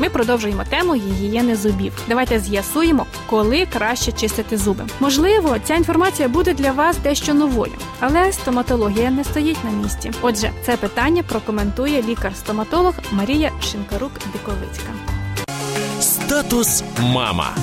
Ми продовжуємо тему гігієни зубів. Давайте з'ясуємо, коли краще чистити зуби. Можливо, ця інформація буде для вас дещо новою, але стоматологія не стоїть на місці. Отже, це питання прокоментує лікар-стоматолог Марія Шинкарук-Диковицька. Статус мама.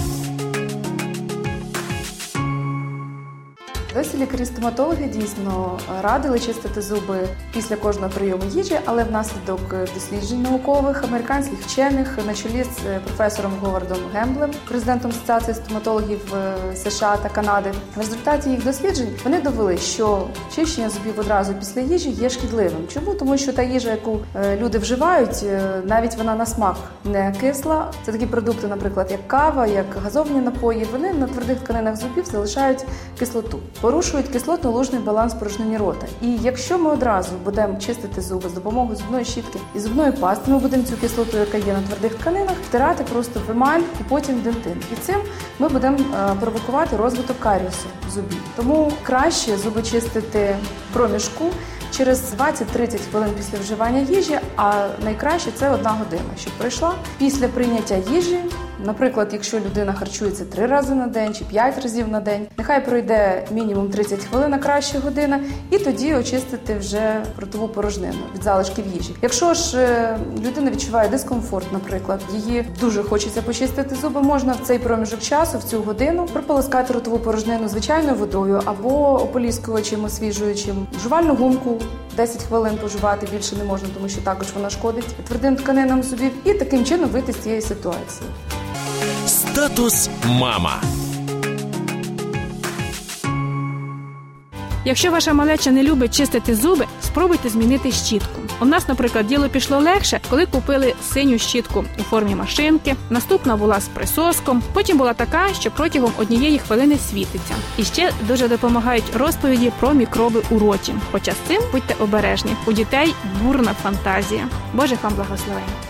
Досі лікарі-стоматологи дійсно радили чистити зуби після кожного прийому їжі, але внаслідок досліджень наукових американських вчених на чолі з е, професором Говардом Гемблем, президентом Асоціації стоматологів е, США та Канади, в результаті їх досліджень вони довели, що чищення зубів одразу після їжі є шкідливим. Чому? Тому що та їжа, яку е, люди вживають, навіть вона на смак не кисла. Це такі продукти, наприклад, як кава, як газовні напої. Вони на твердих тканинах зубів залишають кислоту порушують кислотно-лужний баланс порожнини рота. І якщо ми одразу будемо чистити зуби з допомогою зубної щітки і зубної пасти, ми будемо цю кислоту, яка є на твердих тканинах, втирати просто в емаль і потім дентин. І цим ми будемо е, провокувати розвиток каріусу зубів. Тому краще зуби чистити проміжку. Через 20-30 хвилин після вживання їжі, а найкраще це одна година, щоб пройшла після прийняття їжі. Наприклад, якщо людина харчується три рази на день чи п'ять разів на день, нехай пройде мінімум 30 хвилин на краще година, і тоді очистити вже ротову порожнину від залишків їжі. Якщо ж е, людина відчуває дискомфорт, наприклад, її дуже хочеться почистити зуби, можна в цей проміжок часу, в цю годину, прополоскати ротову порожнину звичайною водою або ополіскувачем освіжуючим, жувальну гумку 10 хвилин поживати більше не можна, тому що також вона шкодить твердим тканинам зубів, і таким чином вийти з цієї ситуації. Статус мама. Якщо ваша малеча не любить чистити зуби, спробуйте змінити щітку. У нас, наприклад, діло пішло легше, коли купили синю щітку у формі машинки. Наступна була з присоском. Потім була така, що протягом однієї хвилини світиться. І ще дуже допомагають розповіді про мікроби у роті. Хоча з цим будьте обережні. У дітей бурна фантазія. Боже вам благословення.